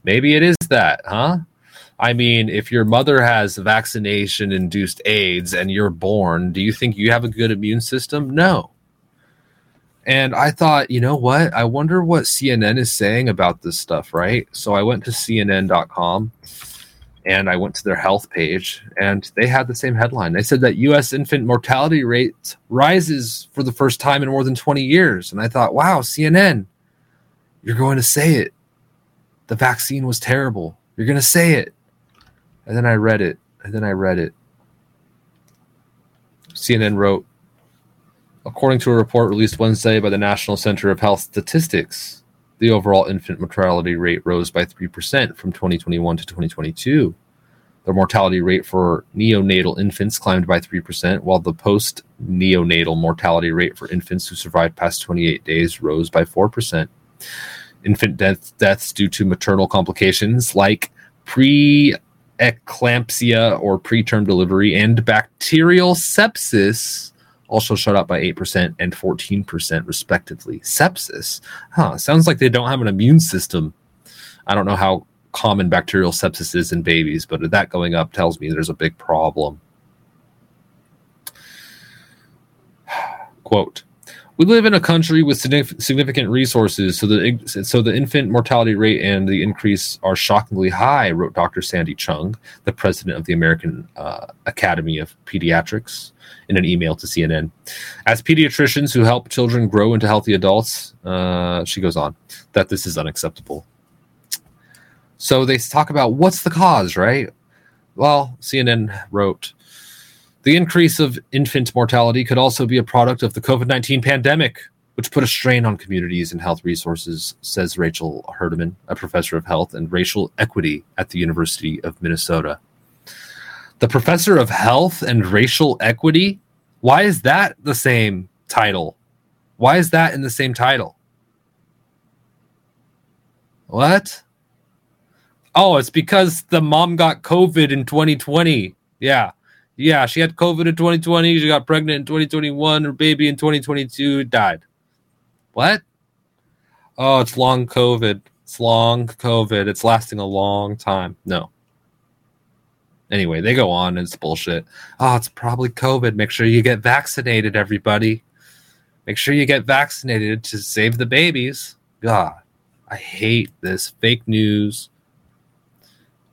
Speaker 1: Maybe it is that, huh? I mean, if your mother has vaccination induced AIDS and you're born, do you think you have a good immune system? No. And I thought, you know what? I wonder what CNN is saying about this stuff, right? So I went to CNN.com and I went to their health page and they had the same headline. They said that US infant mortality rate rises for the first time in more than 20 years. And I thought, wow, CNN, you're going to say it. The vaccine was terrible. You're going to say it. And then I read it. And then I read it. CNN wrote, according to a report released Wednesday by the National Center of Health Statistics, the overall infant mortality rate rose by 3% from 2021 to 2022. The mortality rate for neonatal infants climbed by 3%, while the post neonatal mortality rate for infants who survived past 28 days rose by 4%. Infant death, deaths due to maternal complications like pre eclampsia or preterm delivery and bacterial sepsis also shut up by 8% and 14% respectively. Sepsis, huh? Sounds like they don't have an immune system. I don't know how common bacterial sepsis is in babies, but that going up tells me there's a big problem. Quote, we live in a country with significant resources, so the so the infant mortality rate and the increase are shockingly high," wrote Dr. Sandy Chung, the president of the American uh, Academy of Pediatrics, in an email to CNN. As pediatricians who help children grow into healthy adults, uh, she goes on that this is unacceptable. So they talk about what's the cause, right? Well, CNN wrote the increase of infant mortality could also be a product of the COVID 19 pandemic, which put a strain on communities and health resources, says Rachel Hardeman, a professor of health and racial equity at the University of Minnesota. The professor of health and racial equity? Why is that the same title? Why is that in the same title? What? Oh, it's because the mom got COVID in 2020. Yeah yeah, she had COVID in 2020. She got pregnant in 2021. Her baby in 2022 died. What? Oh, it's long COVID. It's long COVID. It's lasting a long time. No. Anyway, they go on and it's bullshit. Oh, it's probably COVID. Make sure you get vaccinated, everybody. Make sure you get vaccinated to save the babies. God, I hate this fake news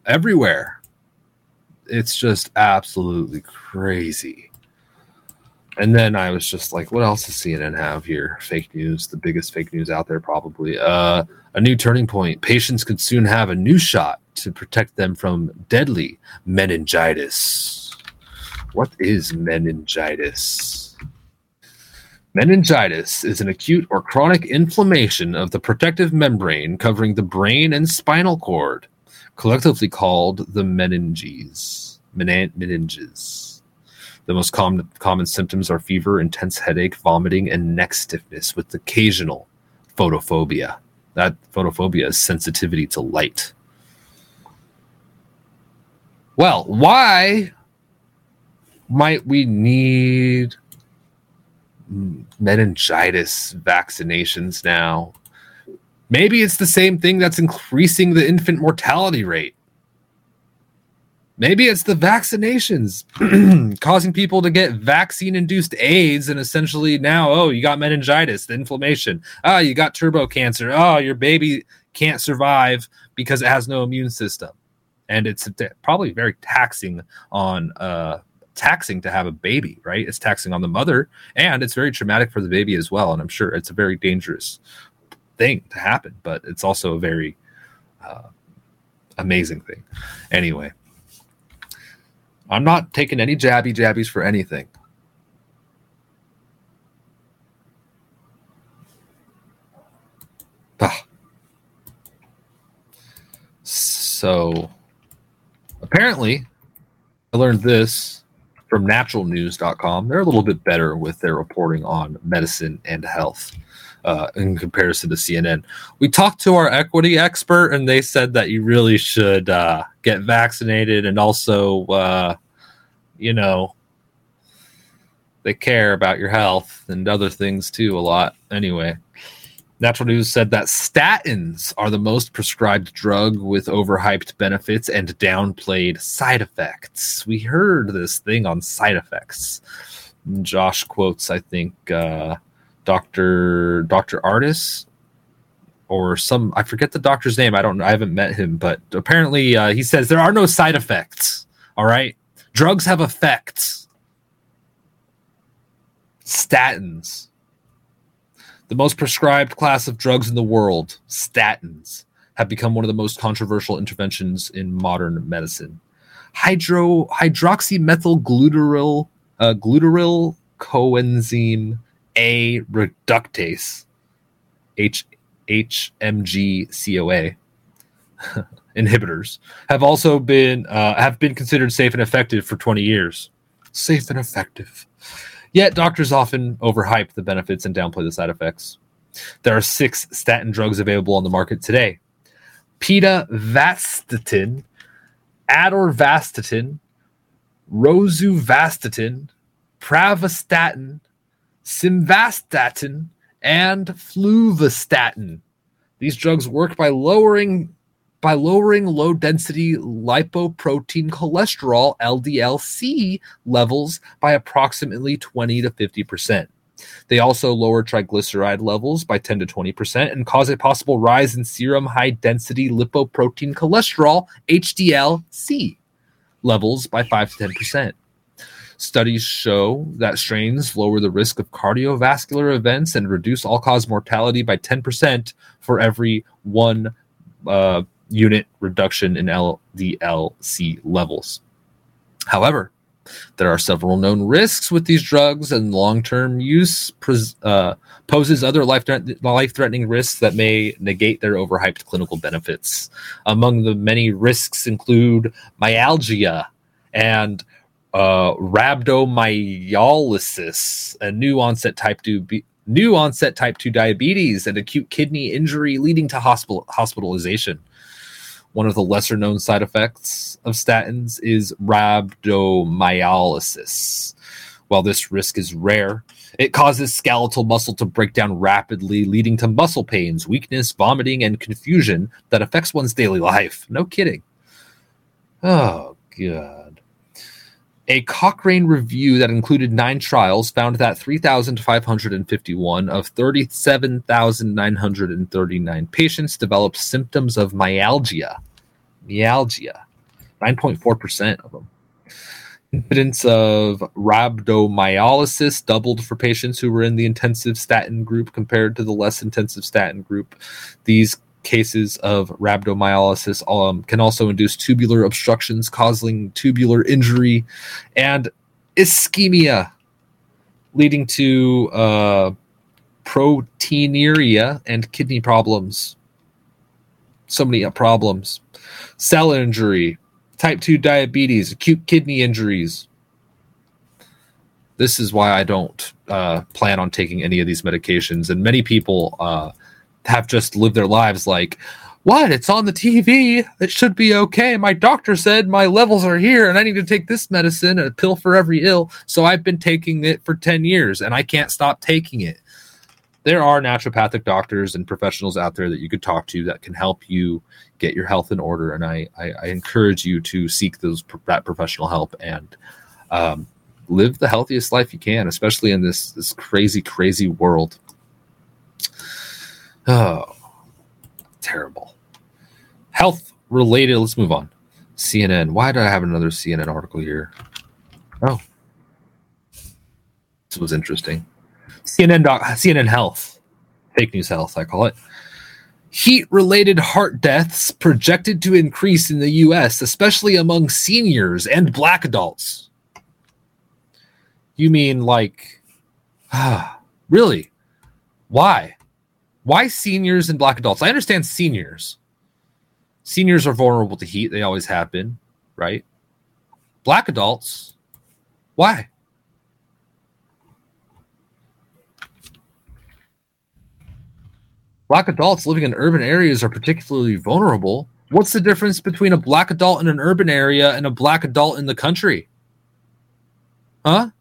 Speaker 1: everywhere it's just absolutely crazy. And then I was just like, what else does CNN have here? Fake news, the biggest fake news out there, probably. Uh, a new turning point. Patients could soon have a new shot to protect them from deadly meningitis. What is meningitis? Meningitis is an acute or chronic inflammation of the protective membrane covering the brain and spinal cord collectively called the meninges. meninges. The most common, common symptoms are fever, intense headache, vomiting, and neck stiffness with occasional photophobia. That photophobia is sensitivity to light. Well, why might we need meningitis vaccinations now? Maybe it's the same thing that's increasing the infant mortality rate. Maybe it's the vaccinations causing people to get vaccine induced AIDS and essentially now, oh, you got meningitis, the inflammation. Oh, you got turbo cancer. Oh, your baby can't survive because it has no immune system. And it's probably very taxing on uh taxing to have a baby, right? It's taxing on the mother and it's very traumatic for the baby as well. And I'm sure it's a very dangerous thing to happen, but it's also a very uh, amazing thing. Anyway, I'm not taking any jabby jabbies for anything. Ah. So apparently, I learned this from naturalnews.com. They're a little bit better with their reporting on medicine and health uh, in comparison to CNN. We talked to our equity expert, and they said that you really should uh, get vaccinated, and also, uh, you know, they care about your health and other things too a lot. Anyway. Natural News said that statins are the most prescribed drug with overhyped benefits and downplayed side effects. We heard this thing on side effects. Josh quotes, I think, uh, Dr. Dr. Artis or some I forget the doctor's name. I don't I haven't met him, but apparently uh, he says there are no side effects. All right. Drugs have effects. Statins. The most prescribed class of drugs in the world, statins, have become one of the most controversial interventions in modern medicine. Hydro hydroxymethylglutaryl uh, glutaryl coenzyme a reductase, H HMG-CoA inhibitors have also been uh, have been considered safe and effective for 20 years. Safe and effective. Yet doctors often overhype the benefits and downplay the side effects. There are six statin drugs available on the market today: pitavastatin, atorvastatin, rosuvastatin, pravastatin, simvastatin, and fluvastatin. These drugs work by lowering by lowering low density lipoprotein cholesterol LDLC levels by approximately 20 to 50%. They also lower triglyceride levels by 10 to 20% and cause a possible rise in serum high density lipoprotein cholesterol HDL-C levels by 5 to 10%. Studies show that statins lower the risk of cardiovascular events and reduce all cause mortality by 10% for every one uh, unit reduction in LDLC levels. However, there are several known risks with these drugs, and long term use uh, poses other life threatening risks that may negate their overhyped clinical benefits. Among the many risks include myalgia and uh, rhabdomyolysis, a new onset type 2 b- new onset type 2 diabetes and acute kidney injury leading to hospital hospitalization. One of the lesser known side effects of statins is rhabdomyolysis. While this risk is rare, it causes skeletal muscle to break down rapidly, leading to muscle pains, weakness, vomiting, and confusion that affects one's daily life. No kidding. Oh, God. A Cochrane review that included nine trials found that 3,551 of 37,939 patients developed symptoms of myalgia. Myalgia. 9.4% of them. Incidence of rhabdomyolysis doubled for patients who were in the intensive statin group compared to the less intensive statin group. These cases of rhabdomyolysis um, can also induce tubular obstructions, causing tubular injury and ischemia, leading to uh, proteinuria and kidney problems. So many uh, problems. Cell injury, type 2 diabetes, acute kidney injuries. This is why I don't uh, plan on taking any of these medications. And many people uh, have just lived their lives like What? It's on the TV. It should be okay. My doctor said my levels are here and I need to take this medicine, a pill for every ill. So I've been taking it for 10 years and I can't stop taking it. There are naturopathic doctors and professionals out there that you could talk to that can help you get your health in order. And I, I, I encourage you to seek those that professional help and um, live the healthiest life you can, especially in this this crazy, crazy world. Oh, terrible. Health related. Let's move on. CNN. Why did I have another CNN article here? Oh, this was interesting. CNN. Doc, CNN Health. Fake news health, I call it. Heat related heart deaths projected to increase in the US, especially among seniors and black adults. You mean like, ah, really? Why? Why seniors and black adults? I understand seniors. Seniors are vulnerable to heat. They always have been, right? Black adults, why? Black adults living in urban areas are particularly vulnerable. What's the difference between a black adult in an urban area and a black adult in the country? Huh?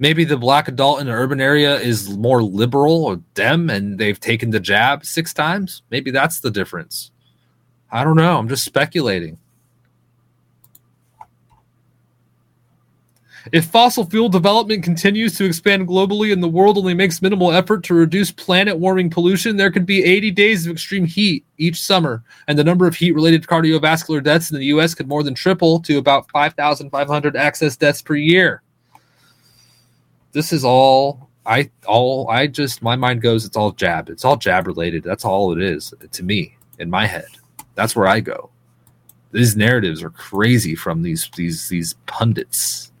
Speaker 1: Maybe the black adult in an urban area is more liberal or dem and they've taken the jab six times. Maybe that's the difference. I don't know. I'm just speculating. If fossil fuel development continues to expand globally and the world only makes minimal effort to reduce planet warming pollution, there could be 80 days of extreme heat each summer, and the number of heat related cardiovascular deaths in the US could more than triple to about 5,500 excess deaths per year. This is all I all I just my mind goes it's all jab. It's all jab related. That's all it is to me in my head. That's where I go. These narratives are crazy from these these these pundits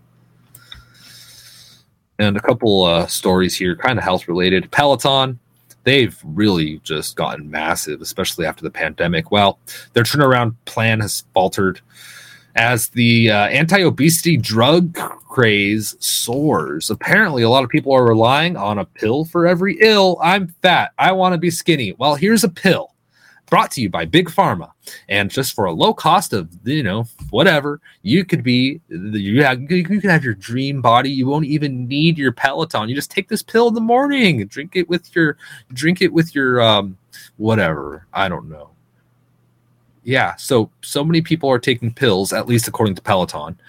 Speaker 1: and a couple uh, stories here, kind of health related. Peloton, they've really just gotten massive, especially after the pandemic. Well, their turnaround plan has faltered as the uh, anti obesity drug craze soars. Apparently, a lot of people are relying on a pill for every ill. I'm fat. I want to be skinny. Well, here's a pill brought to you by Big Pharma. And just for a low cost of, you know, whatever, you could be, you, have, you can have your dream body. You won't even need your Peloton. You just take this pill in the morning, drink it with your, drink it with your, um, whatever. I don't know. Yeah. So, so many people are taking pills, at least according to Peloton,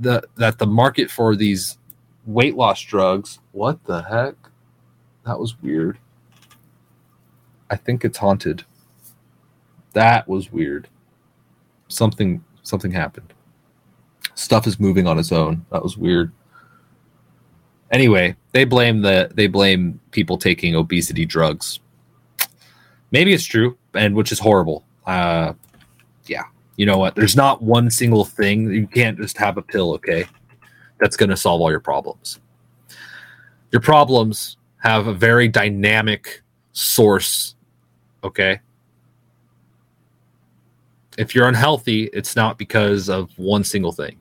Speaker 1: the, that the market for these weight loss drugs, what the heck? That was weird. I think it's haunted. That was weird. Something something happened. Stuff is moving on its own. That was weird. Anyway, they blame the they blame people taking obesity drugs. Maybe it's true, and which is horrible. Uh, yeah, you know what? There's not one single thing. You can't just have a pill, okay? That's going to solve all your problems. Your problems have a very dynamic source, okay? if you're unhealthy, it's not because of one single thing.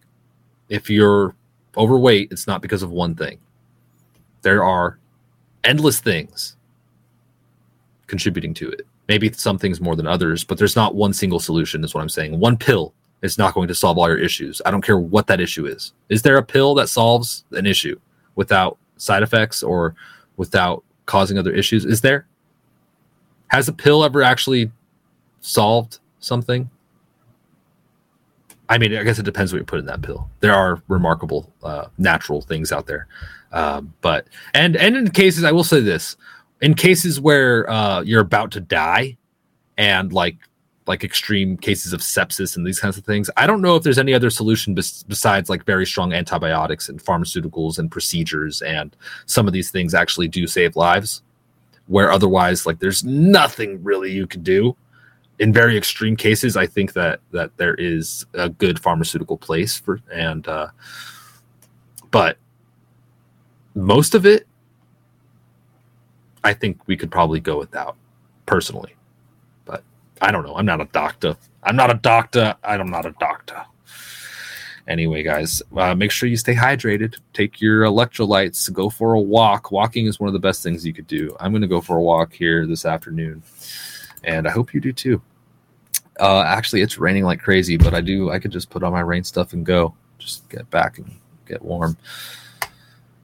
Speaker 1: If you're overweight, it's not because of one thing. There are endless things contributing to it. Maybe some things more than others, but there's not one single solution, is what I'm saying. One pill is not going to solve all your issues. I don't care what that issue is. Is there a pill that solves an issue without side effects or without causing other issues? Is there? Has a pill ever actually solved something? I mean, I guess it depends what you put in that pill. There are remarkable uh, natural things out there, um, but and and in cases, I will say this: in cases where uh, you're about to die, and like like extreme cases of sepsis and these kinds of things, I don't know if there's any other solution bes- besides like very strong antibiotics and pharmaceuticals and procedures, and some of these things actually do save lives. Where otherwise, like, there's nothing really you can do in very extreme cases, I think that that there is a good pharmaceutical place for and uh, but most of it, I think we could probably go without personally. But I don't know. I'm not a doctor. I'm not a doctor. I'm not a doctor. Anyway, guys, uh, make sure you stay hydrated. Take your electrolytes. Go for a walk. Walking is one of the best things you could do. I'm going to go for a walk here this afternoon and I hope you do too. Uh, actually, it's raining like crazy, but I do. I could just put on my rain stuff and go. Just get back and get warm.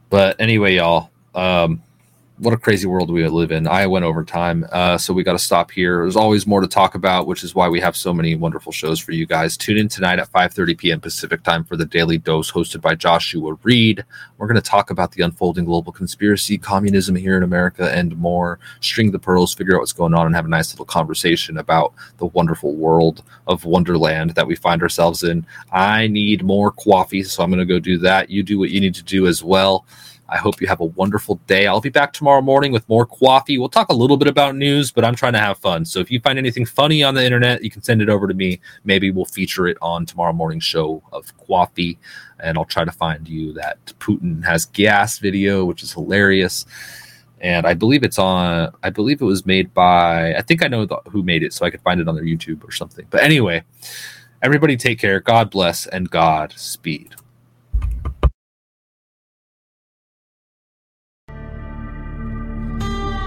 Speaker 1: But anyway, y'all. Um, what a crazy world we live in. I went over time, uh, so we got to stop here. There's always more to talk about, which is why we have so many wonderful shows for you guys. Tune in tonight at 5:30 p.m. Pacific time for the Daily Dose, hosted by Joshua Reid. We're going to talk about the unfolding global conspiracy, communism here in America, and more. String the pearls, figure out what's going on, and have a nice little conversation about the wonderful world of Wonderland that we find ourselves in. I need more coffee, so I'm going to go do that. You do what you need to do as well. I hope you have a wonderful day. I'll be back tomorrow morning with more coffee. We'll talk a little bit about news, but I'm trying to have fun. So if you find anything funny on the internet, you can send it over to me. Maybe we'll feature it on tomorrow morning show of coffee, and I'll try to find you that Putin has gas video, which is hilarious. And I believe it's on. I believe it was made by. I think I know the, who made it, so I could find it on their YouTube or something. But anyway, everybody take care. God bless and God speed.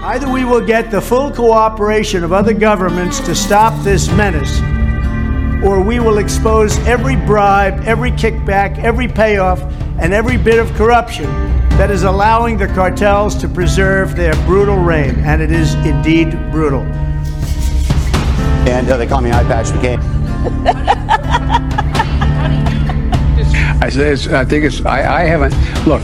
Speaker 16: Either we will get the full cooperation of other governments to stop this menace, or we will expose every bribe, every kickback, every payoff, and every bit of corruption that is allowing the cartels to preserve their brutal reign. And it is indeed brutal.
Speaker 17: And uh, they call me Eye Patch McCain.
Speaker 18: I I think it's. I, I haven't. Look,